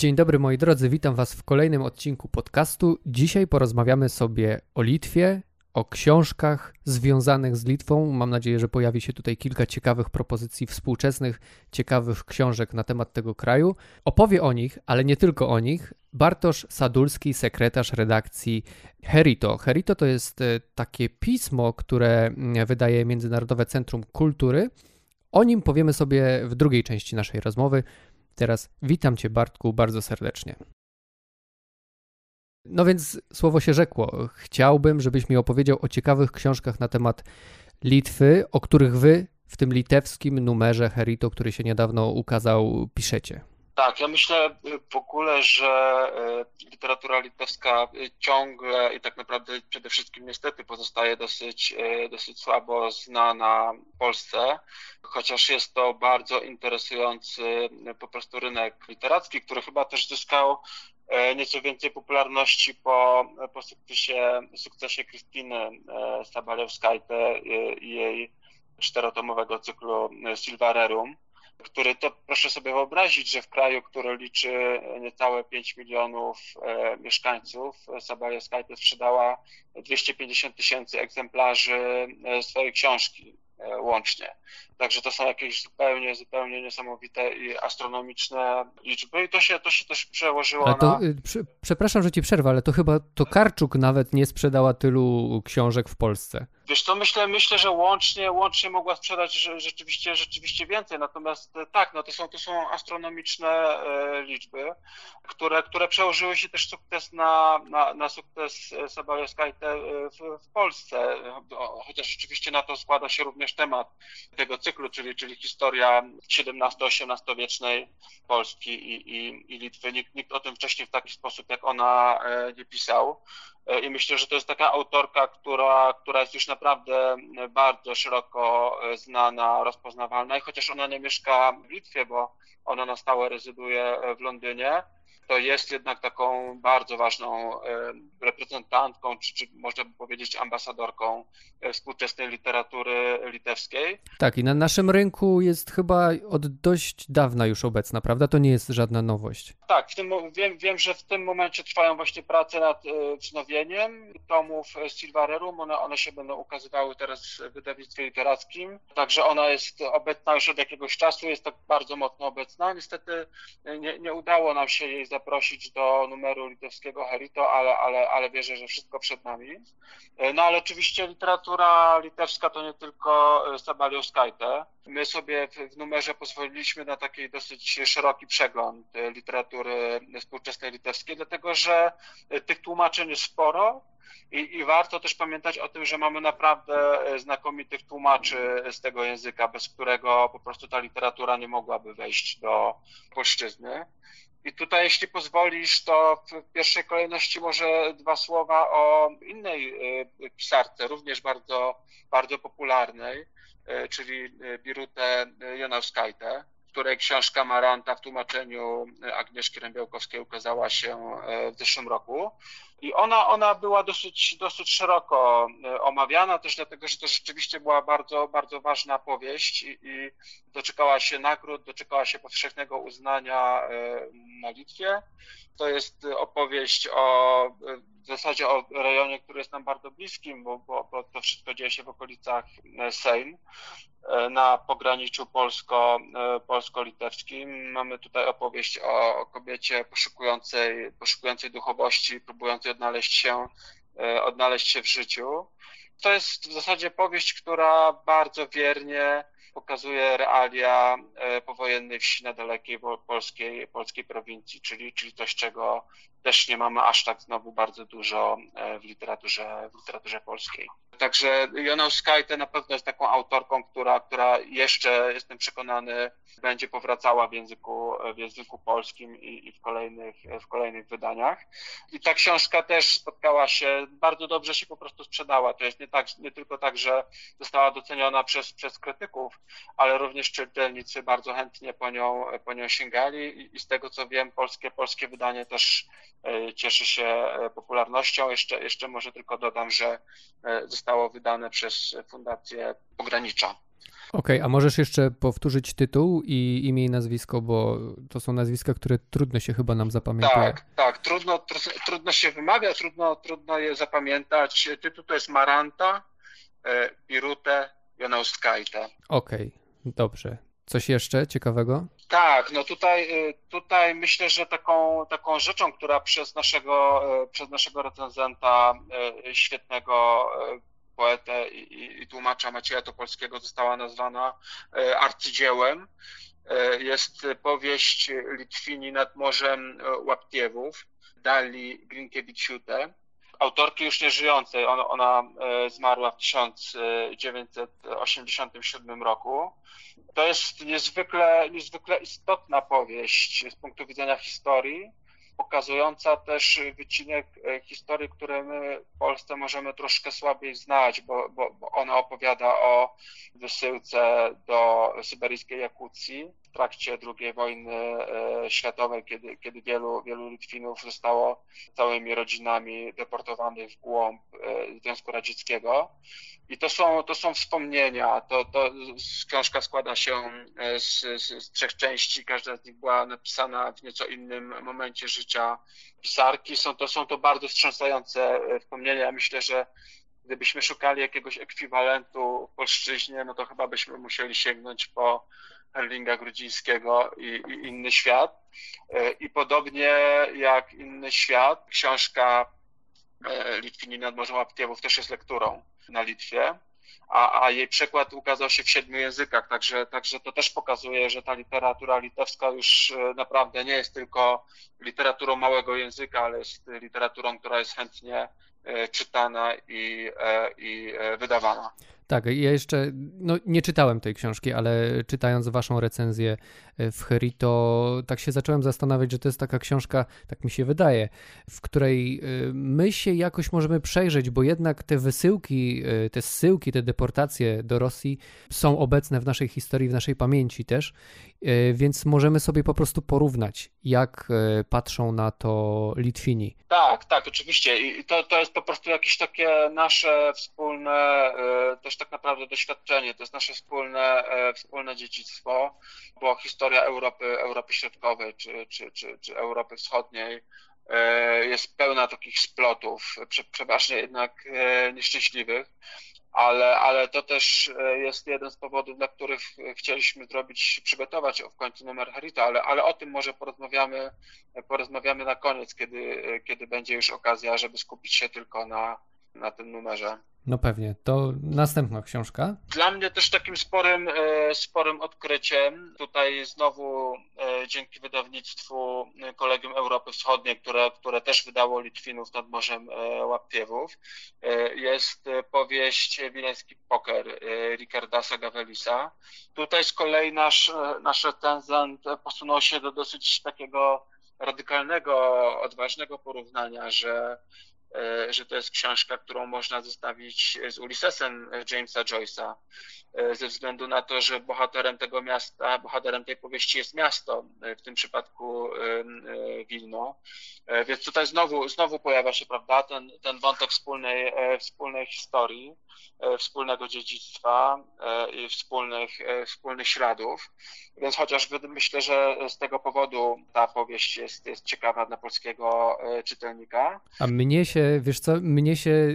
Dzień dobry moi drodzy, witam Was w kolejnym odcinku podcastu. Dzisiaj porozmawiamy sobie o Litwie, o książkach związanych z Litwą. Mam nadzieję, że pojawi się tutaj kilka ciekawych propozycji współczesnych, ciekawych książek na temat tego kraju. Opowie o nich, ale nie tylko o nich, Bartosz Sadulski, sekretarz redakcji Herito. Herito to jest e, takie pismo, które mm, wydaje Międzynarodowe Centrum Kultury. O nim powiemy sobie w drugiej części naszej rozmowy. Teraz witam Cię, Bartku, bardzo serdecznie. No więc słowo się rzekło. Chciałbym, żebyś mi opowiedział o ciekawych książkach na temat Litwy, o których wy w tym litewskim numerze Herito, który się niedawno ukazał, piszecie. Tak, ja myślę w ogóle, że e, literatura litewska ciągle i tak naprawdę przede wszystkim niestety pozostaje dosyć, dosyć słabo znana w Polsce, chociaż jest to bardzo interesujący po prostu rynek literacki, który chyba też zyskał nieco więcej popularności po, po sukcesie, sukcesie Krystyny Sabalewskajte i jej czterotomowego cyklu Silvarerum który to proszę sobie wyobrazić, że w kraju, który liczy niecałe 5 milionów e, mieszkańców, Sabaja Skype sprzedała 250 tysięcy egzemplarzy e, swojej książki e, łącznie. Także to są jakieś zupełnie, zupełnie niesamowite i astronomiczne liczby i to się, to się też przełożyło to, na... Y, przepraszam, że ci przerwę, ale to chyba to Karczuk nawet nie sprzedała tylu książek w Polsce. Wiesz to myślę, myślę, że łącznie, łącznie mogła sprzedać rzeczywiście, rzeczywiście więcej, natomiast e, tak, no to są, to są astronomiczne e, liczby, które, które przełożyły się też sukces na, na, na sukces Sabalewskajte w, w Polsce, chociaż rzeczywiście na to składa się również temat tego cyklu, czyli, czyli historia XVII-XVIII wiecznej Polski i, i, i Litwy. Nikt, nikt o tym wcześniej w taki sposób jak ona e, nie pisał. E, I myślę, że to jest taka autorka, która, która jest już naprawdę bardzo szeroko e, znana, rozpoznawalna. I chociaż ona nie mieszka w Litwie, bo ona na stałe rezyduje w Londynie, to jest jednak taką bardzo ważną e, reprezentantką, czy, czy można by powiedzieć ambasadorką e, współczesnej literatury litewskiej. Tak, i na naszym rynku jest chyba od dość dawna już obecna, prawda? To nie jest żadna nowość. Tak, w tym, wiem, wiem, że w tym momencie trwają właśnie prace nad e, wznowieniem tomów Silvarerum. One, one się będą ukazywały teraz w wydawnictwie literackim. Także ona jest obecna już od jakiegoś czasu, jest tak bardzo mocno obecna. Niestety nie, nie udało nam się jej zabrać zaprosić do numeru litewskiego Herito, ale, ale, ale wierzę, że wszystko przed nami. E, no ale oczywiście literatura litewska to nie tylko e, Sabaliuskajte. My sobie w, w numerze pozwoliliśmy na taki dosyć szeroki przegląd e, literatury współczesnej litewskiej, dlatego że tych tłumaczeń jest sporo. I, I, warto też pamiętać o tym, że mamy naprawdę znakomitych tłumaczy z tego języka, bez którego po prostu ta literatura nie mogłaby wejść do polszczyzny. I tutaj, jeśli pozwolisz, to w pierwszej kolejności może dwa słowa o innej e, pisarce, również bardzo, bardzo popularnej, e, czyli e, Birute Jonauskajte, której książka Maranta w tłumaczeniu Agnieszki Rębiałkowskiej ukazała się w zeszłym roku. I ona, ona była dosyć, dosyć szeroko omawiana, też dlatego, że to rzeczywiście była bardzo, bardzo ważna powieść i, i doczekała się nagród, doczekała się powszechnego uznania e, na Litwie. To jest opowieść o w zasadzie o rejonie, który jest nam bardzo bliskim, bo, bo, bo to wszystko dzieje się w okolicach Sejm, e, na pograniczu polsko, polsko-litewskim. Mamy tutaj opowieść o kobiecie poszukującej, poszukującej duchowości, próbującej odnaleźć się, e, odnaleźć się w życiu. To jest w zasadzie powieść, która bardzo wiernie pokazuje realia e, powojennej wsi na dalekiej polskiej, polskiej prowincji, czyli, czyli coś, czego też nie mamy aż tak znowu bardzo dużo e, w literaturze, w literaturze polskiej. Także Jona Skajte na pewno jest taką autorką, która, która jeszcze, jestem przekonany, będzie powracała w języku, w języku polskim i, i w, kolejnych, w kolejnych wydaniach. I ta książka też spotkała się, bardzo dobrze się po prostu sprzedała. To jest nie, tak, nie tylko tak, że została doceniona przez, przez krytyków, ale również czytelnicy bardzo chętnie po nią, po nią sięgali i, i z tego co wiem, polskie, polskie wydanie też e, cieszy się e, popularnością. Jeszcze, jeszcze może tylko dodam, że e, zostało wydane przez Fundację Pogranicza. Okej, okay, a możesz jeszcze powtórzyć tytuł i imię i nazwisko, bo to są nazwiska, które trudno się chyba nam zapamiętuje. Tak, tak, trudno, tr trudno się wymawia, trudno, trudno je zapamiętać. Tytuł to jest Maranta, e, Birute, Jonauskaite. Okej, okay, dobrze. Coś jeszcze ciekawego? Tak, no tutaj, y, tutaj myślę, że taką, taką rzeczą, która przez naszego, y, przez naszego recenzenta, świetnego poetę i, i tłumacza Macieja Topolskiego została nazwana arcydziełem, jest powieść Litwini nad Morzem Łaptiewów, Dali Grinkiewicziute autorki już nie żyjącej. Ona, ona zmarła w 1987 roku. To jest niezwykle, niezwykle istotna powieść z punktu widzenia historii, pokazująca też wycinek e, historii, który my w Polsce możemy troszkę słabiej znać, bo, bo, bo ona opowiada o wysyłce do syberyjskiej Jakucji w trakcie II wojny e, światowej, kiedy, kiedy wielu, wielu Litwinów zostało całymi rodzinami deportowanych w głąb e, Związku Radzieckiego. I to są, to są wspomnienia. To, to książka składa się e, z, z, z, trzech części. Każda z nich była napisana w nieco innym momencie życia pisarki. Są to, są to bardzo wstrząsające wspomnienia. Myślę, że gdybyśmy szukali jakiegoś ekwiwalentu w polszczyźnie, no to chyba byśmy musieli sięgnąć po Herlinga Grudzińskiego i, i inny świat. E, I podobnie jak inny świat, książka Litwini nad Morzem Łaptiewów też jest lekturą na Litwie, a, a jej przekład ukazał się w siedmiu językach, także, także to też pokazuje, że ta literatura litewska już e, naprawdę nie jest tylko literaturą małego języka, ale jest literaturą, która jest chętnie e, czytana i, e, i wydawana. Tak, ja jeszcze no, nie czytałem tej książki, ale czytając waszą recenzję e, w Herito, tak się zacząłem zastanawiać, że to jest taka książka, tak mi się wydaje, w której e, my się jakoś możemy przejrzeć, bo jednak te wysyłki, e, te zsyłki, te deportacje do Rosji są obecne w naszej historii, w naszej pamięci też, więc możemy sobie po prostu porównać, jak patrzą na to Litwini. Tak, tak, oczywiście. I to, to jest po prostu jakieś takie nasze wspólne też tak naprawdę doświadczenie, to jest nasze wspólne, e, wspólne dziedzictwo, bo historia Europy, Europy Środkowej czy, czy, czy, czy Europy Wschodniej e, jest pełna takich splotów, przeważnie jednak e, nieszczęśliwych, ale, ale to też jest jeden z powodów, dla których chcieliśmy zrobić, przygotować w końcu numer Herita, ale, ale o tym może porozmawiamy, porozmawiamy na koniec, kiedy, kiedy będzie już okazja, żeby skupić się tylko na, na tym numerze. No pewnie. To następna książka. Dla mnie też takim sporym, e, sporym odkryciem, tutaj znowu e, dzięki wydawnictwu Kolegium Europy Wschodniej, które, które też wydało Litwinów nad Morzem e, Łaptiewów, jest powieść Wileński Poker Ricardasa Gavelisa. Tutaj z kolei nasz, nasz recenzent posunął się do dosyć takiego radykalnego, odważnego porównania, że że to jest książka, którą można zestawić z Ulyssesem Jamesa Joyce'a, e, ze względu na to, że bohaterem tego miasta, bohaterem tej powieści jest miasto, e, w tym przypadku Wilno. Więc tutaj znowu, znowu pojawia się prawda, ten, ten wątek wspólnej, wspólnej historii, wspólnego dziedzictwa i wspólnych, wspólnych śladów. Więc chociaż myślę, że z tego powodu ta powieść jest, jest ciekawa dla polskiego czytelnika. A mnie się wiesz co, mnie się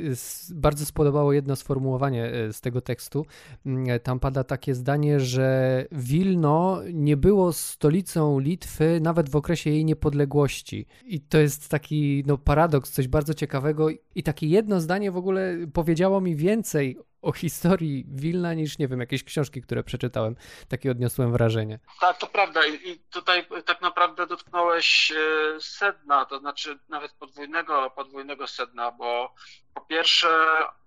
bardzo spodobało jedno sformułowanie e, z tego tekstu. Mm, tam pada takie zdanie, że Wilno nie było stolicą Litwy nawet w okresie jej niepodległości. I to jest taki no, paradoks, coś bardzo ciekawego. I takie jedno zdanie w ogóle powiedziało mi więcej o historii Wilna niż, nie wiem, jakieś książki, które przeczytałem. Takie odniosłem wrażenie. Tak, to prawda. I tutaj tak naprawdę dotknąłeś e, sedna, to znaczy nawet podwójnego, podwójnego sedna, bo po pierwsze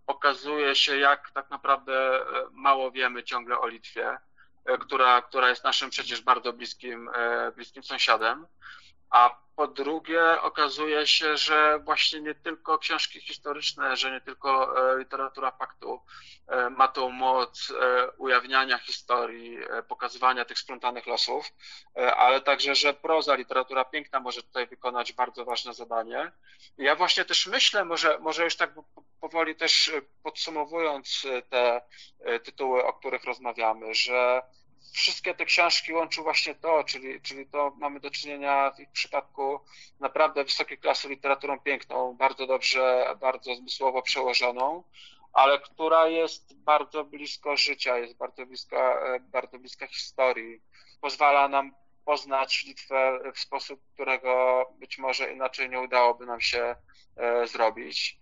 okazuje się, jak tak naprawdę e, mało wiemy ciągle o Litwie, e, która, która jest naszym przecież bardzo bliskim, bliskim sąsiadem. A po drugie, okazuje się, że właśnie nie tylko książki historyczne, że nie tylko e, literatura faktu e, ma tą moc e, ujawniania historii, pokazywania tych splątanych losów, ale także, że proza, literatura piękna może tutaj wykonać bardzo ważne zadanie. Ja właśnie też myślę, może, może już tak powoli też podsumowując te tytuły, o których rozmawiamy, że wszystkie te książki łączy właśnie to, czyli, czyli to mamy do czynienia w ich przypadku naprawdę wysokiej klasy literaturą piękną, bardzo dobrze, bardzo zmysłowo przełożoną, ale która jest bardzo blisko życia, jest bardzo bliska, bardzo bliska historii. Pozwala nam poznać Litwę w sposób, którego być może inaczej nie udałoby nam się e, zrobić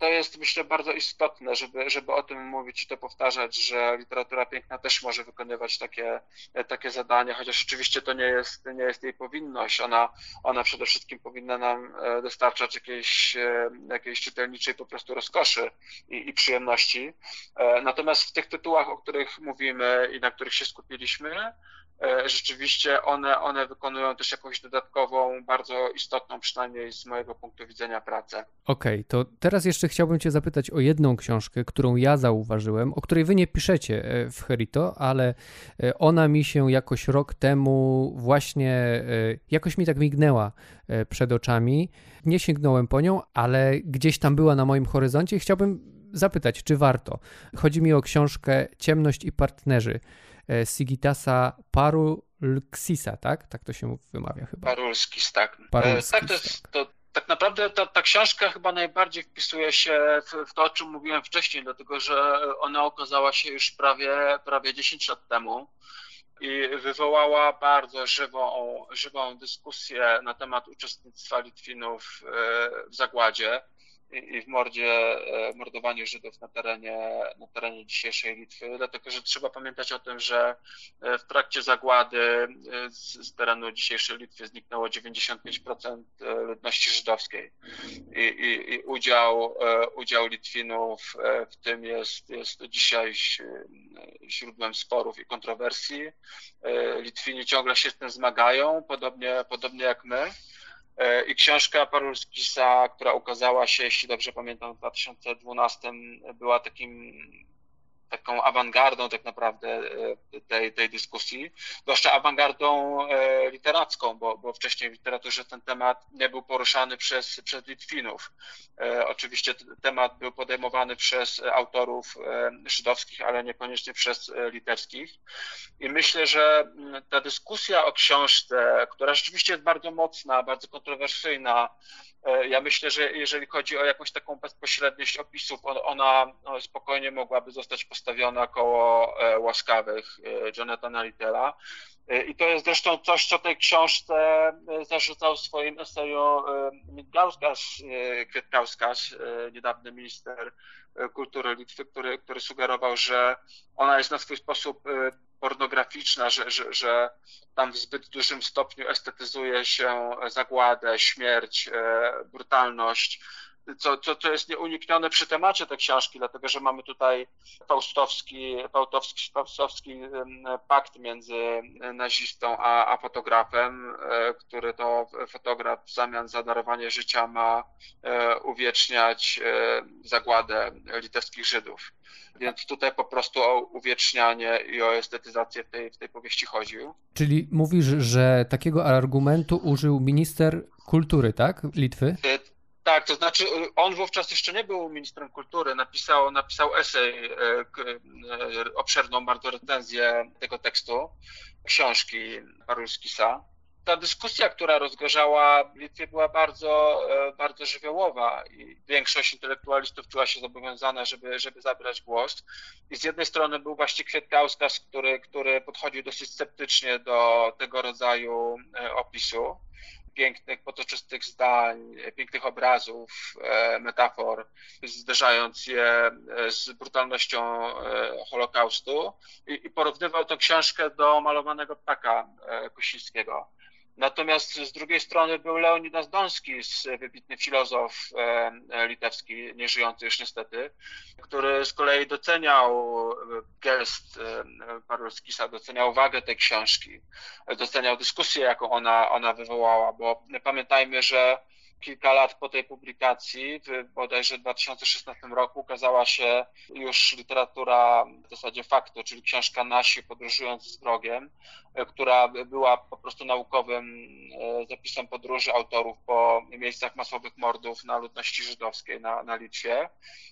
to jest myślę bardzo istotne, żeby, żeby o tym mówić i to powtarzać, że literatura piękna też może wykonywać takie, takie zadania, chociaż oczywiście to nie jest, nie jest jej powinność. Ona, ona przede wszystkim powinna nam e, dostarczać jakiejś, e, jakiejś czytelniczej po prostu rozkoszy i, i przyjemności. E, natomiast w tych tytułach, o których mówimy i na których się skupiliśmy, rzeczywiście one, one wykonują też jakąś dodatkową, bardzo istotną, przynajmniej z mojego punktu widzenia, pracę. Okej, okay, to teraz jeszcze chciałbym Cię zapytać o jedną książkę, którą ja zauważyłem, o której Wy nie piszecie e, w Herito, ale e, ona mi się jakoś rok temu właśnie, jakoś mi tak mignęła przed oczami. Nie sięgnąłem po nią, ale gdzieś tam była na moim horyzoncie i chciałbym zapytać, czy warto. Chodzi mi o książkę Ciemność i partnerzy E, Sigitasa Parulksisa, tak? Tak to się wymawia chyba. Parulskis, tak. E, Parulskis, tak, to jest, tak. To, tak naprawdę ta, ta książka chyba najbardziej wpisuje się w, w, to, o czym mówiłem wcześniej, dlatego że ona okazała się już prawie, prawie 10 lat temu i wywołała bardzo żywą, żywą dyskusję na temat uczestnictwa Litwinów e, w zagładzie i w mordzie, e, mordowaniu Żydów na terenie, na terenie dzisiejszej Litwy, dlatego że trzeba pamiętać o tym, że e, w trakcie zagłady e, z, z terenu dzisiejszej Litwy zniknęło 95% ludności żydowskiej i, i, i udział, udział Litwinów w tym jest, jest dzisiaj źródłem sporów i kontrowersji. Litwini ciągle się z tym zmagają, podobnie, podobnie jak my. E, I książka Parulskisa, która ukazała się, jeśli dobrze pamiętam, w 2012, była takim taką awangardą tak naprawdę e, tej, tej dyskusji, zwłaszcza awangardą e, literacką, bo, bo wcześniej w literaturze ten temat nie był poruszany przez, przez Litwinów. E, oczywiście temat był podejmowany przez autorów żydowskich, ale niekoniecznie przez litewskich. I myślę, że mm, ta dyskusja o książce, która rzeczywiście jest bardzo mocna, bardzo kontrowersyjna, ja myślę, że jeżeli chodzi o jakąś taką bezpośredniość opisów, ona spokojnie mogłaby zostać postawiona koło e, łaskawych e, Jonathana Littela. I to jest zresztą coś, co tej książce zarzucał w swoim eseju Midgauskas, Kwietkauskas, niedawny minister kultury Litwy, który, który sugerował, że ona jest na swój sposób pornograficzna, że, że, że tam w zbyt dużym stopniu estetyzuje się zagładę, śmierć, e, brutalność, co, co, co jest nieuniknione przy temacie tej książki, dlatego że mamy tutaj faustowski, faustowski, faustowski pakt między nazistą a, a fotografem, e, który to fotograf w zamian za darowanie życia ma e, uwieczniać zagładę litewskich Żydów. Więc tutaj po prostu o uwiecznianie i o estetyzację w tej, w tej powieści chodził. Czyli mówisz, że takiego argumentu użył minister kultury, tak? Litwy? Tak, to znaczy on wówczas jeszcze nie był ministrem kultury, napisał, napisał esej, e, e, obszerną bardzo recenzję tego tekstu, książki Parulskisa ta dyskusja, która rozgorzała w Litwie, była bardzo, bardzo żywiołowa i większość intelektualistów czuła się zobowiązana, żeby, żeby zabrać głos. I z jednej strony był właśnie Kwietkauskas, który, który podchodził dosyć sceptycznie do tego rodzaju opisu pięknych, potoczystych zdań, pięknych obrazów, e, metafor, zderzając je z brutalnością Holokaustu i, i porównywał tę książkę do malowanego ptaka Kosińskiego. Natomiast z drugiej strony był Leonidas Donski, wybitny filozof e, litewski, nieżyjący już niestety, który z kolei doceniał gest e, Parulskisa, doceniał wagę tej książki, doceniał dyskusję, jaką ona, ona wywołała, bo pamiętajmy, że kilka lat po tej publikacji, w bodajże 2016 roku, ukazała się już literatura w zasadzie faktu, czyli książka Nasi podróżując z wrogiem, która była po prostu naukowym e, zapisem podróży autorów po miejscach masowych mordów na ludności żydowskiej na, na Litwie.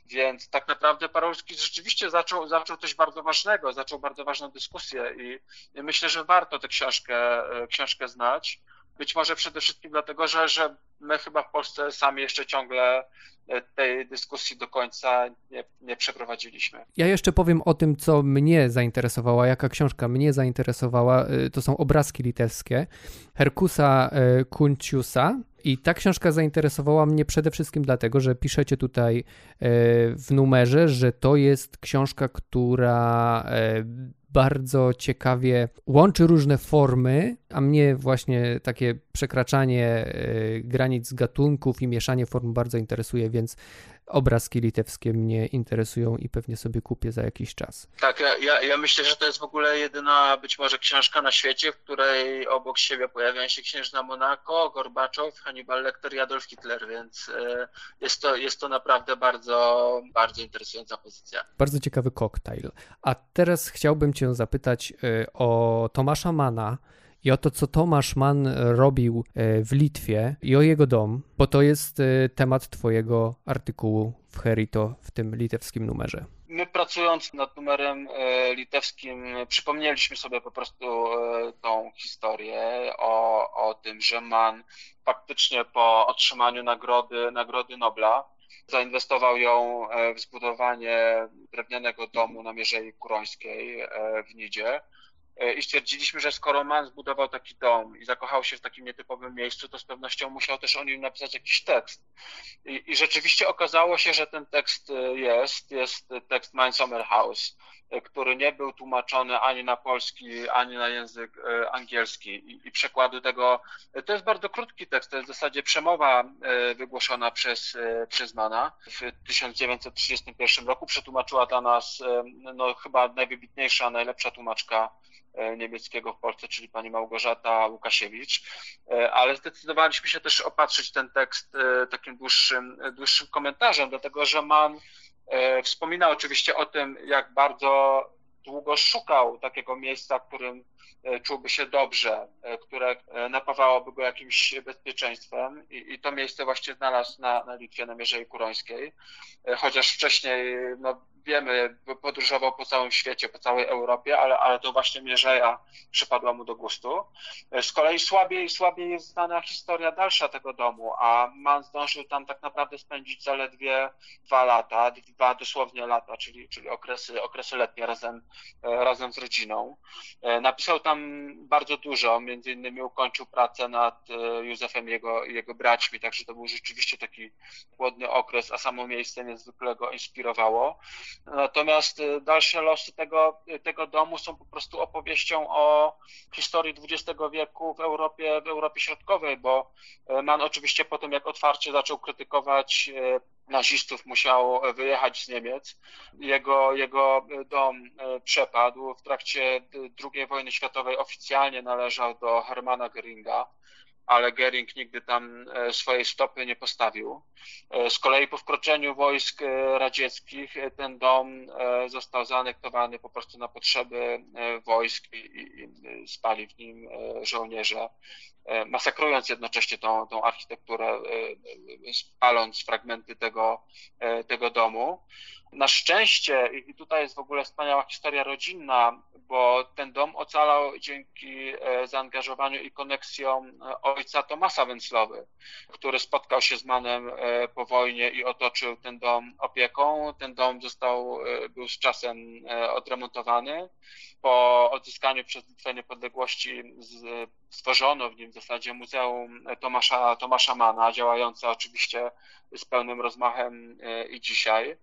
Więc tak naprawdę Parolski rzeczywiście zaczął, zaczął coś bardzo ważnego, zaczął bardzo ważną dyskusję i myślę, że warto tę książkę, e, książkę znać. Być może przede wszystkim dlatego, że, że my chyba w Polsce sami jeszcze ciągle e, tej dyskusji do końca nie, nie, przeprowadziliśmy. Ja jeszcze powiem o tym, co mnie zainteresowała, jaka książka mnie zainteresowała. E, to są obrazki litewskie Herkusa e, Kunciusa. I ta książka zainteresowała mnie przede wszystkim dlatego, że piszecie tutaj w numerze, że to jest książka, która bardzo ciekawie łączy różne formy, a mnie właśnie takie przekraczanie e, granic gatunków i mieszanie form bardzo interesuje, więc obrazki litewskie mnie interesują i pewnie sobie kupię za jakiś czas. Tak, ja, ja, ja, myślę, że to jest w ogóle jedyna być może książka na świecie, w której obok siebie pojawiają się księżna Monaco, Gorbaczow, Hannibal Lecter i Adolf Hitler, więc e, jest to, jest to naprawdę bardzo, bardzo interesująca pozycja. Bardzo ciekawy koktajl. A teraz chciałbym Cię zapytać e, o Tomasza Mana, i o to, co Tomasz Mann robił e, w Litwie i o jego dom, bo to jest e, temat Twojego artykułu w Herito w tym litewskim numerze. My pracując nad numerem e, litewskim przypomnieliśmy sobie po prostu tą historię o, o tym, że Mann faktycznie po otrzymaniu nagrody, nagrody Nobla zainwestował ją w zbudowanie drewnianego domu na Mierzei Kurońskiej w Nidzie E, i stwierdziliśmy, że skoro man zbudował taki dom i zakochał się w takim nietypowym miejscu, to z pewnością musiał też o nim napisać jakiś tekst. I, i rzeczywiście okazało się, że ten tekst e, jest, jest tekst Mein Summer House, e, który nie był tłumaczony ani na polski, ani na język angielski i, i przekładu tego, to jest bardzo krótki tekst, to jest w zasadzie przemowa wygłoszona przez, przez Mana w 1931 roku, przetłumaczyła dla nas no, chyba najwybitniejsza, najlepsza tłumaczka E, niemieckiego w Polsce, czyli pani Małgorzata Łukasiewicz, e, ale zdecydowaliśmy się też opatrzyć ten tekst e, takim dłuższym, dłuższym komentarzem, dlatego że Mann wspomina oczywiście o tym, jak bardzo długo szukał takiego miejsca, w którym czułby się dobrze, które napawałoby go jakimś bezpieczeństwem. I, i to miejsce właśnie znalazł na, na Litwie, na Mierzei Kurońskiej, chociaż wcześniej no, wiemy, podróżował po całym świecie, po całej Europie, ale, ale to właśnie Mierzeja przypadła mu do gustu. Z kolei słabiej, słabiej jest znana historia dalsza tego domu, a Mann zdążył tam tak naprawdę spędzić zaledwie dwa lata, dwa dosłownie lata, czyli, czyli okresy, okresy letnie razem, razem z rodziną. Napisał tam bardzo dużo, między innymi ukończył pracę nad Józefem i jego, jego braćmi, także to był rzeczywiście taki płodny okres, a samo miejsce niezwykle go inspirowało. Natomiast y, dalsze losy tego, tego domu są po prostu opowieścią o historii XX wieku w Europie, w Europie Środkowej, bo y, Mann oczywiście po tym, jak otwarcie zaczął krytykować y, nazistów, musiał wyjechać z Niemiec. Jego, jego dom przepadł. W trakcie II wojny światowej oficjalnie należał do Hermana Göringa ale Gering nigdy tam e, swojej stopy nie postawił. E, z kolei po wkroczeniu wojsk e, radzieckich ten dom został zaanektowany po prostu na potrzeby wojsk i, spali w nim żołnierze, masakrując jednocześnie tą, tą architekturę, spaląc fragmenty tego, tego domu. Na szczęście, i tutaj jest w ogóle wspaniała historia rodzinna, bo ten dom ocalał dzięki e, zaangażowaniu i koneksjom e, ojca Tomasa Węclowy, który spotkał się z Manem e, po wojnie i otoczył ten dom opieką. Ten dom został, był z czasem odremontowany. Po odzyskaniu przez Litwę niepodległości stworzono w nim w zasadzie Muzeum Tomasza, Tomasza Mana, działające oczywiście z pełnym rozmachem i dzisiaj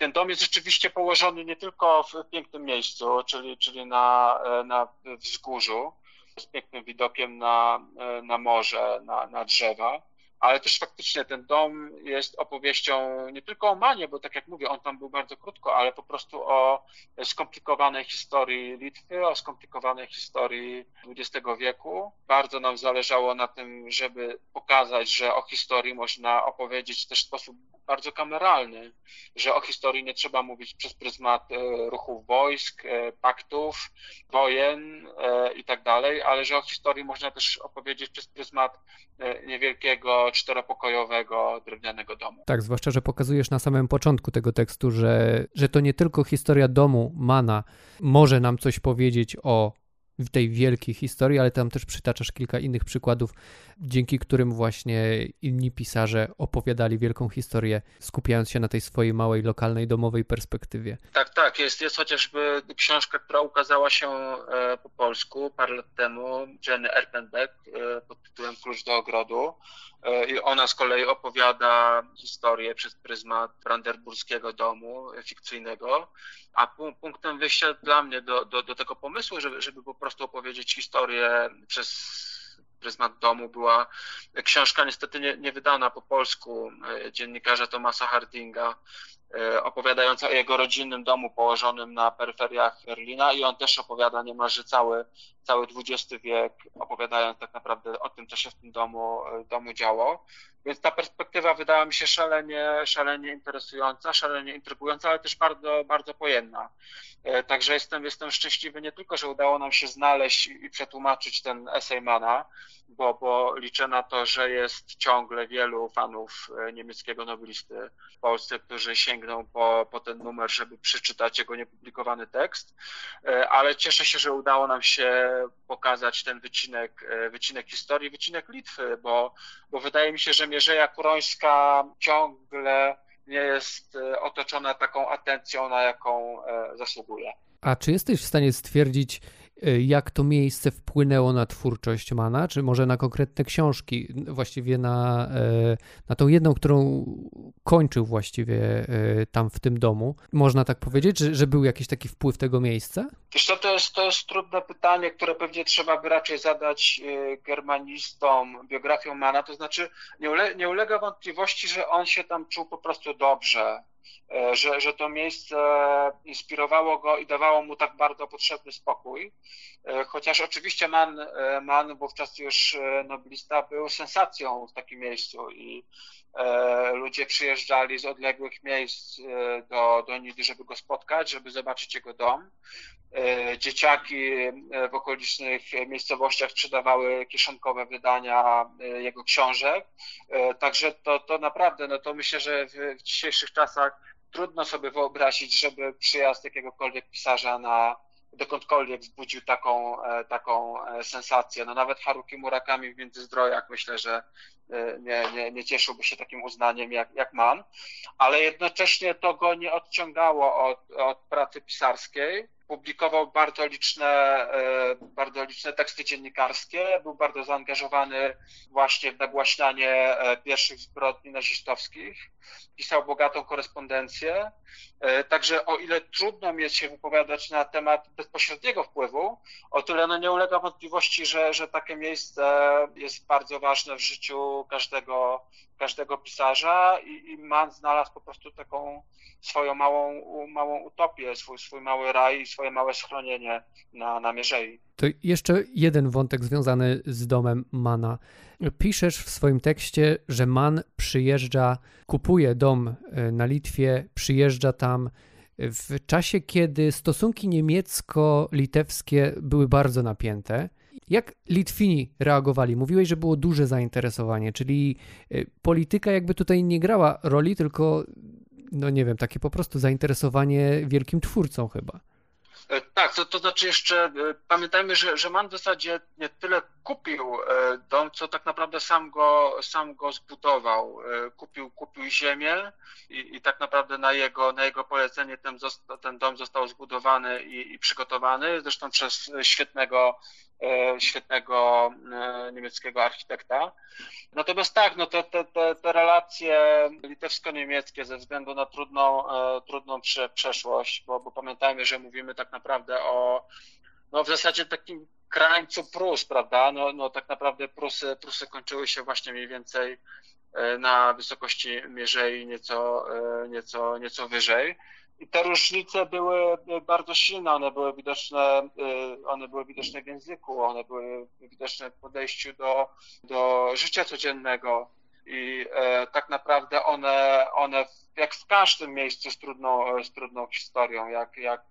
ten dom jest rzeczywiście położony nie tylko w pięknym miejscu, czyli, czyli na, na wzgórzu. z pięknym widokiem na, na morze, na, na drzewa ale też faktycznie ten dom jest opowieścią nie tylko o Manie, bo tak jak mówię, on tam był bardzo krótko, ale po prostu o skomplikowanej historii Litwy, o skomplikowanej historii XX wieku. Bardzo nam zależało na tym, żeby pokazać, że o historii można opowiedzieć też w sposób bardzo kameralny, że o historii nie trzeba mówić przez pryzmat e, ruchów wojsk, e, paktów, wojen e, i tak dalej, ale że o historii można też opowiedzieć przez pryzmat niewielkiego, czteropokojowego, drewnianego domu. Tak, zwłaszcza, że pokazujesz na samym początku tego tekstu, że, że to nie tylko historia domu Mana może nam coś powiedzieć o w tej wielkiej historii, ale tam też przytaczasz kilka innych przykładów, dzięki którym właśnie inni pisarze opowiadali wielką historię, skupiając się na tej swojej małej, lokalnej, domowej perspektywie. Tak, tak. Jest, jest chociażby książka, która ukazała się e, po polsku parę lat temu, Jenny Erpenbeck e, pod tytułem Klucz do ogrodu. E, I ona z kolei opowiada historię przez pryzmat brandenburskiego domu fikcyjnego, a punktem wyjścia dla mnie do, do, do tego pomysłu, żeby, żeby po prostu opowiedzieć historię przez pryzmat domu była książka niestety nie, nie wydana po polsku e, dziennikarza Tomasa Hardinga, opowiadająca o jego rodzinnym domu położonym na peryferiach Berlina i on też opowiada niemalże cały, cały XX wiek, opowiadając tak naprawdę o tym, co się w tym domu, e, domu działo. Więc ta perspektywa wydała mi się szalenie, szalenie interesująca, szalenie intrygująca, ale też bardzo, bardzo pojemna. Także jestem, jestem szczęśliwy nie tylko, że udało nam się znaleźć i przetłumaczyć ten esej Mana, bo, bo liczę na to, że jest ciągle wielu fanów e, niemieckiego nobelisty w Polsce, którzy sięgną po, po ten numer, żeby przeczytać jego niepublikowany tekst, e, ale cieszę się, że udało nam się pokazać ten wycinek, e, wycinek historii, wycinek Litwy, bo, bo wydaje mi się, że Mierzeja Kurońska ciągle nie jest otoczona taką atencją, na jaką zasługuje. A czy jesteś w stanie stwierdzić, jak to miejsce wpłynęło na twórczość Mana, czy może na konkretne książki, właściwie na, e, na tą jedną, którą kończył właściwie e, tam w tym domu. Można tak powiedzieć, że, że był jakiś taki wpływ tego miejsca? Wiesz co, to jest, to jest trudne pytanie, które pewnie trzeba by raczej zadać germanistom biografią Mana, to znaczy nie, nie ulega wątpliwości, że on się tam czuł po prostu dobrze, że, że to miejsce inspirowało go i dawało mu tak bardzo potrzebny spokój. E, chociaż oczywiście Mann, e, Mann wówczas już noblista, był sensacją w takim miejscu i ludzie przyjeżdżali z odległych miejsc do, do Nidy, żeby go spotkać, żeby zobaczyć jego dom. Dzieciaki w okolicznych miejscowościach sprzedawały kieszonkowe wydania jego książek. Także to, to naprawdę, no to myślę, że w, w dzisiejszych czasach trudno sobie wyobrazić, żeby przyjazd jakiegokolwiek pisarza na dokądkolwiek wzbudził taką, e, taką e, sensację. No nawet Haruki Murakami w Międzyzdrojach myślę, że e, nie, nie, nie cieszyłby się takim uznaniem jak, jak man, ale jednocześnie to go nie odciągało od, od pracy pisarskiej publikował bardzo liczne, e, bardzo liczne teksty dziennikarskie, był bardzo zaangażowany właśnie w nagłaśnianie e, pierwszych zbrodni nazistowskich, pisał bogatą korespondencję, e, także o ile trudno mi się wypowiadać na temat bezpośredniego wpływu, o tyle no nie ulega wątpliwości, że, że takie miejsce jest bardzo ważne w życiu każdego, każdego pisarza i, i Mann znalazł po prostu taką swoją małą, małą utopię, swój, swój mały raj, swoje małe schronienie na, na Mierzei. To jeszcze jeden wątek związany z domem Mana. Piszesz w swoim tekście, że Man przyjeżdża, kupuje dom e, na Litwie, przyjeżdża tam w czasie, kiedy stosunki niemiecko-litewskie były bardzo napięte. Jak Litwini reagowali? Mówiłeś, że było duże zainteresowanie, czyli e, polityka jakby tutaj nie grała roli, tylko no nie wiem, takie po prostu zainteresowanie wielkim twórcą chyba. E, tak, to, to znaczy jeszcze e, pamiętajmy, że, że Man w zasadzie nie tyle kupił e, dom, co tak naprawdę sam go, sam go zbudował. Kupił, kupił ziemię i, i tak naprawdę na jego, na jego polecenie ten, ten dom został zbudowany i, i przygotowany, zresztą przez świetnego świetnego e, niemieckiego architekta. Natomiast tak, no te, te, te, te relacje litewsko-niemieckie ze względu na trudną, e, trudną prze, przeszłość, bo, bo pamiętajmy, że mówimy tak naprawdę o no w zasadzie takim krańcu Prus, prawda? No, no tak naprawdę Prusy, Prusy kończyły się właśnie mniej więcej e, na wysokości Mierzei, nieco, e, nieco, nieco wyżej. I te różnice były bardzo silne, one były widoczne, e, one były widoczne w języku, one były widoczne w podejściu do, do życia codziennego i tak naprawdę one, one jak w każdym miejscu z trudną, z trudną historią, jak, jak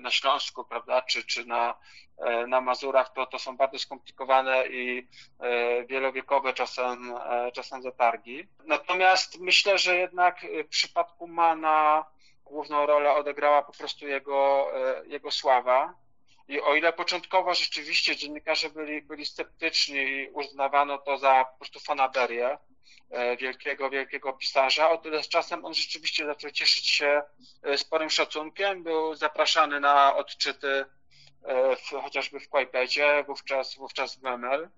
na Śląsku, prawda, czy, czy na, E, na Mazurach, to, to są bardzo skomplikowane i e, wielowiekowe czasem, e, czasem zatargi. Natomiast myślę, że jednak w przypadku Mana główną rolę odegrała po prostu jego, jego sława. I o ile początkowo rzeczywiście dziennikarze byli, byli sceptyczni i uznawano to za po prostu fanaberię wielkiego, wielkiego pisarza, o tyle z czasem on rzeczywiście zaczął cieszyć się sporym szacunkiem, był zapraszany na odczyty E, w, chociażby w Quaipedzie, wówczas, wówczas w Memel.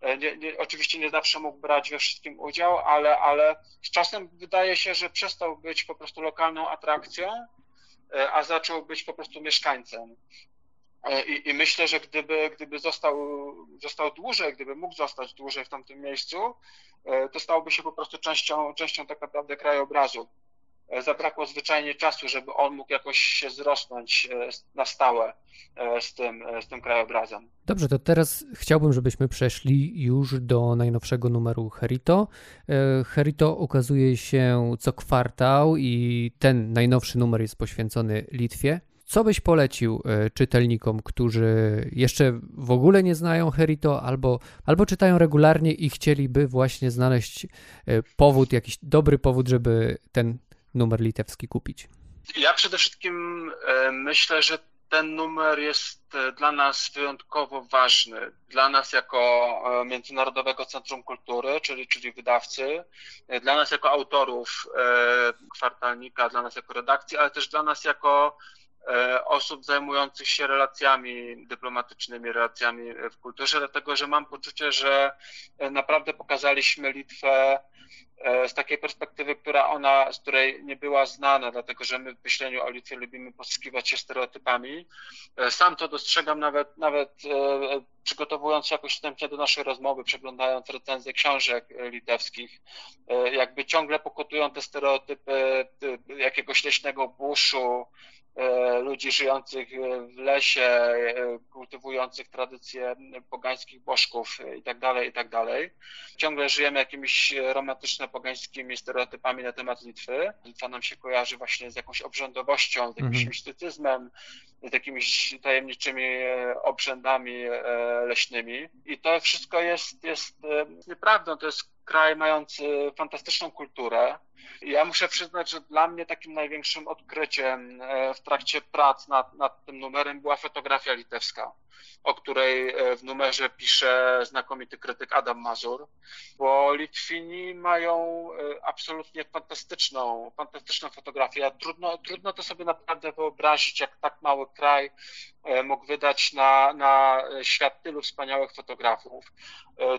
E, nie, nie, oczywiście nie zawsze mógł brać we wszystkim udział, ale, ale z czasem wydaje się, że przestał być po prostu lokalną atrakcją, e, a zaczął być po prostu mieszkańcem. I, I, myślę, że gdyby, gdyby został, został dłużej, gdyby mógł zostać dłużej w tamtym miejscu, to stałby się po prostu częścią, częścią tak naprawdę krajobrazu. E, zabrakło zwyczajnie czasu, żeby on mógł jakoś się zrosnąć e, na stałe e, z tym, z tym krajobrazem. Dobrze, to teraz chciałbym, żebyśmy przeszli już do najnowszego numeru Herito. Herito ukazuje się co kwartał i ten najnowszy numer jest poświęcony Litwie. Co byś polecił czytelnikom, którzy jeszcze w ogóle nie znają Herito albo, albo czytają regularnie i chcieliby właśnie znaleźć powód, jakiś dobry powód, żeby ten numer litewski kupić? Ja przede wszystkim e, myślę, że ten numer jest e, dla nas wyjątkowo ważny. Dla nas jako e, Międzynarodowego Centrum Kultury, czyli, czyli wydawcy, dla nas jako autorów kwartalnika, dla nas jako redakcji, ale też dla nas jako osób zajmujących się relacjami dyplomatycznymi, relacjami w kulturze, dlatego że mam poczucie, że naprawdę pokazaliśmy Litwę z takiej perspektywy, która ona, z której nie była znana, dlatego że my w myśleniu o Litwie lubimy posługiwać się stereotypami. E, sam to dostrzegam nawet, nawet e, przygotowując się jakoś wstępnie do naszej rozmowy, przeglądając recenzje książek litewskich, jakby ciągle pokutują te stereotypy jakiegoś leśnego buszu, E, ludzi żyjących w lesie, e, kultywujących tradycje pogańskich bożków itd., tak itd. Tak Ciągle żyjemy jakimiś romantyczno-pogańskimi stereotypami na temat Litwy. Litwa nam się kojarzy właśnie z jakąś obrzędowością, z jakimś mhm. mistycyzmem, z jakimiś tajemniczymi e, obrzędami leśnymi. I to wszystko jest, jest nieprawdą. To jest kraj mający fantastyczną kulturę. Ja muszę przyznać, że dla mnie takim największym odkryciem e, w trakcie prac nad, nad tym numerem była fotografia litewska, o której e, w numerze pisze znakomity krytyk Adam Mazur, bo Litwini mają e, absolutnie fantastyczną, fantastyczną fotografię. Trudno, trudno to sobie naprawdę wyobrazić, jak tak mały kraj mógł wydać na, na świat tylu wspaniałych fotografów.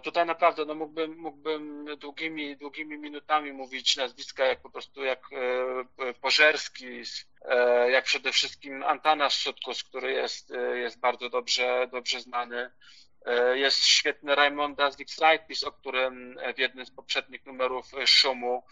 Tutaj naprawdę no mógłbym, mógłbym długimi, długimi minutami mówić nazwiska jak po prostu jak e, Pożerski, e, jak przede wszystkim Antanas Sutkus, który jest, e, jest bardzo dobrze, dobrze znany. Jest świetny Raimonda Zwixraitis, o którym w jednym z poprzednich numerów Szumu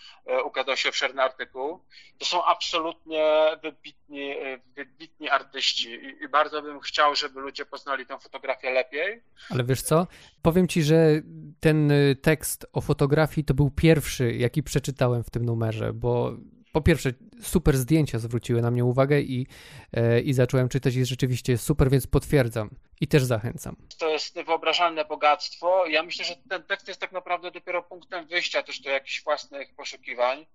ukazał się obszerny artykuł. To są absolutnie wybitni, wybitni artyści i, i bardzo bym chciał, żeby ludzie poznali tę fotografię lepiej. Ale wiesz co? Powiem ci, że ten tekst o fotografii to był pierwszy, jaki przeczytałem w tym numerze, bo po pierwsze, super zdjęcia zwróciły na mnie uwagę i, e, i zacząłem czytać i rzeczywiście super, więc potwierdzam i też zachęcam. To jest niewyobrażalne bogactwo. Ja myślę, że ten tekst jest tak naprawdę dopiero punktem wyjścia też do jakichś własnych poszukiwań,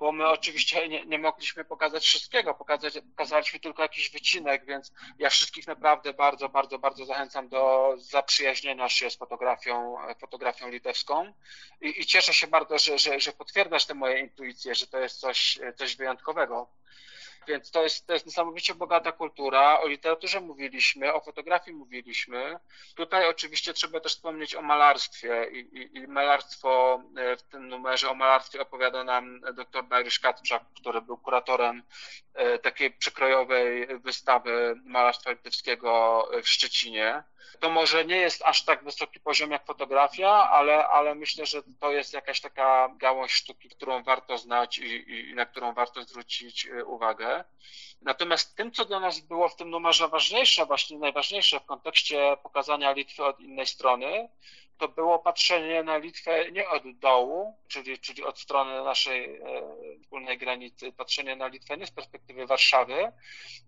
bo my oczywiście nie, nie mogliśmy pokazać wszystkiego, pokazać, pokazaliśmy tylko jakiś wycinek, więc ja wszystkich naprawdę bardzo, bardzo, bardzo zachęcam do zaprzyjaźnienia się z fotografią, fotografią litewską i, i cieszę się bardzo, że, że, że potwierdzasz te moje intuicje, że to jest coś, coś wyjątkowego. Więc to jest, to jest niesamowicie bogata kultura. O literaturze mówiliśmy, o fotografii mówiliśmy. Tutaj oczywiście trzeba też wspomnieć o malarstwie i, i, i malarstwo e, w tym numerze, o malarstwie opowiada nam dr Dariusz Katczak, który był kuratorem e, takiej przekrojowej wystawy malarstwa litewskiego w Szczecinie. To może nie jest aż tak wysoki poziom jak fotografia, ale, ale myślę, że to jest jakaś taka gałąź sztuki, którą warto znać i, i na którą warto zwrócić y, uwagę. Natomiast tym, co dla nas było w tym numerze ważniejsze, właśnie najważniejsze w kontekście pokazania Litwy od innej strony, to było patrzenie na Litwę nie od dołu, czyli, czyli od strony naszej e, wspólnej granicy, patrzenie na Litwę nie z perspektywy Warszawy,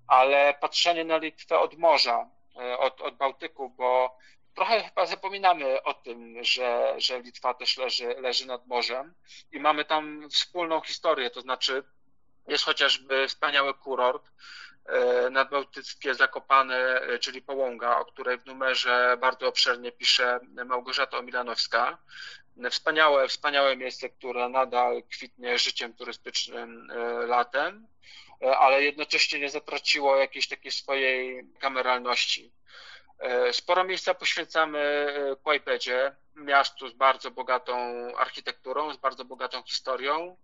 ale patrzenie na Litwę od morza, od, od Bałtyku, bo trochę chyba zapominamy o tym, że, że Litwa też leży, leży nad morzem i mamy tam wspólną historię, to znaczy jest chociażby wspaniały kurort e, nadbałtyckie Zakopane, e, czyli Połąga, o której w numerze bardzo obszernie pisze Małgorzata Omilanowska. Wspaniałe, wspaniałe miejsce, które nadal kwitnie życiem turystycznym e, latem, ale jednocześnie nie zatraciło jakiejś takiej swojej kameralności. Sporo miejsca poświęcamy Kłajpedzie, miastu z bardzo bogatą architekturą, z bardzo bogatą historią.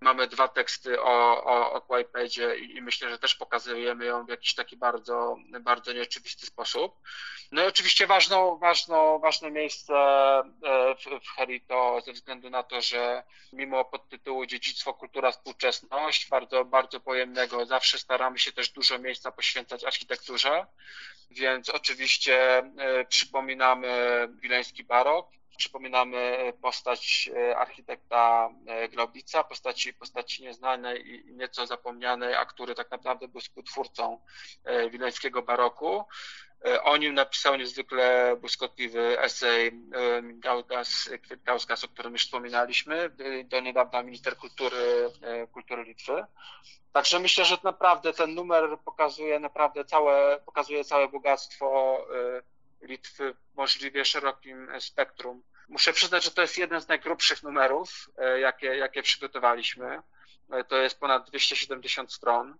Mamy dwa teksty o, o, o Kłajpedzie i, myślę, że też pokazujemy ją w jakiś taki bardzo, bardzo nieoczywisty sposób. No i oczywiście ważną, ważne miejsce e, w, w Herito ze względu na to, że mimo podtytułu Dziedzictwo, Kultura, Współczesność, bardzo, bardzo pojemnego, zawsze staramy się też dużo miejsca poświęcać architekturze, więc oczywiście e, przypominamy wileński barok, Przypominamy postać e, architekta e, Glaubica, postaci, postaci nieznanej i nieco zapomnianej, a który tak naprawdę był współtwórcą e, wileńskiego baroku. O nim napisał niezwykle błyskotliwy esej Gaudas Kwietkauskas, o którym już wspominaliśmy, do niedawna minister kultury, kultury Litwy. Także myślę, że naprawdę ten numer pokazuje naprawdę całe, pokazuje całe bogactwo Litwy możliwie szerokim spektrum. Muszę przyznać, że to jest jeden z najgrubszych numerów, e, jakie, jakie przygotowaliśmy. E, to jest ponad 270 stron,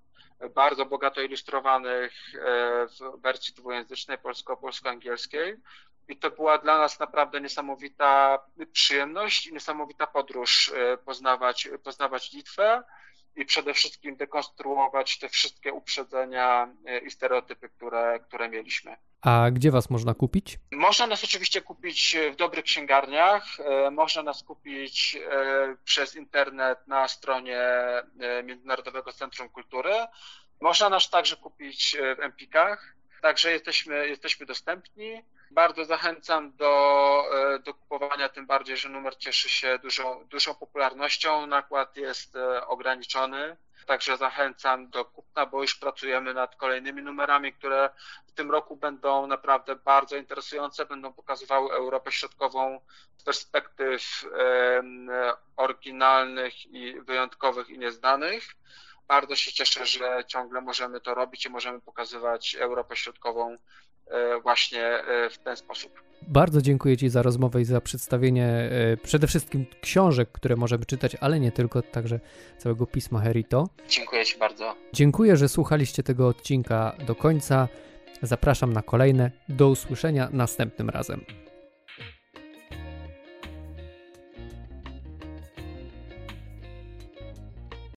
bardzo bogato ilustrowanych e, w wersji dwujęzycznej, polsko-polsko-angielskiej. I to była dla nas naprawdę niesamowita przyjemność i niesamowita podróż poznawać, poznawać Litwę i przede wszystkim dekonstruować te wszystkie uprzedzenia i stereotypy, które, które mieliśmy. A gdzie was można kupić? Można nas oczywiście kupić w dobrych księgarniach, e, można nas kupić e, przez internet na stronie e, Międzynarodowego Centrum Kultury. Można nas także kupić w Empikach, także jesteśmy, jesteśmy dostępni. Bardzo zachęcam do, do kupowania, tym bardziej, że numer cieszy się dużą, dużą popularnością. Nakład jest ograniczony. Także zachęcam do kupna, bo już pracujemy nad kolejnymi numerami, które w tym roku będą naprawdę bardzo interesujące, będą pokazywały Europę Środkową z perspektyw oryginalnych i wyjątkowych i nieznanych. Bardzo się cieszę, że ciągle możemy to robić i możemy pokazywać Europę Środkową właśnie e, w ten sposób. Bardzo dziękuję Ci za rozmowę i za przedstawienie e, przede wszystkim książek, które możemy czytać, ale nie tylko, także całego pisma Herito. Dziękuję Ci bardzo. Dziękuję, że słuchaliście tego odcinka do końca. Zapraszam na kolejne. Do usłyszenia następnym razem.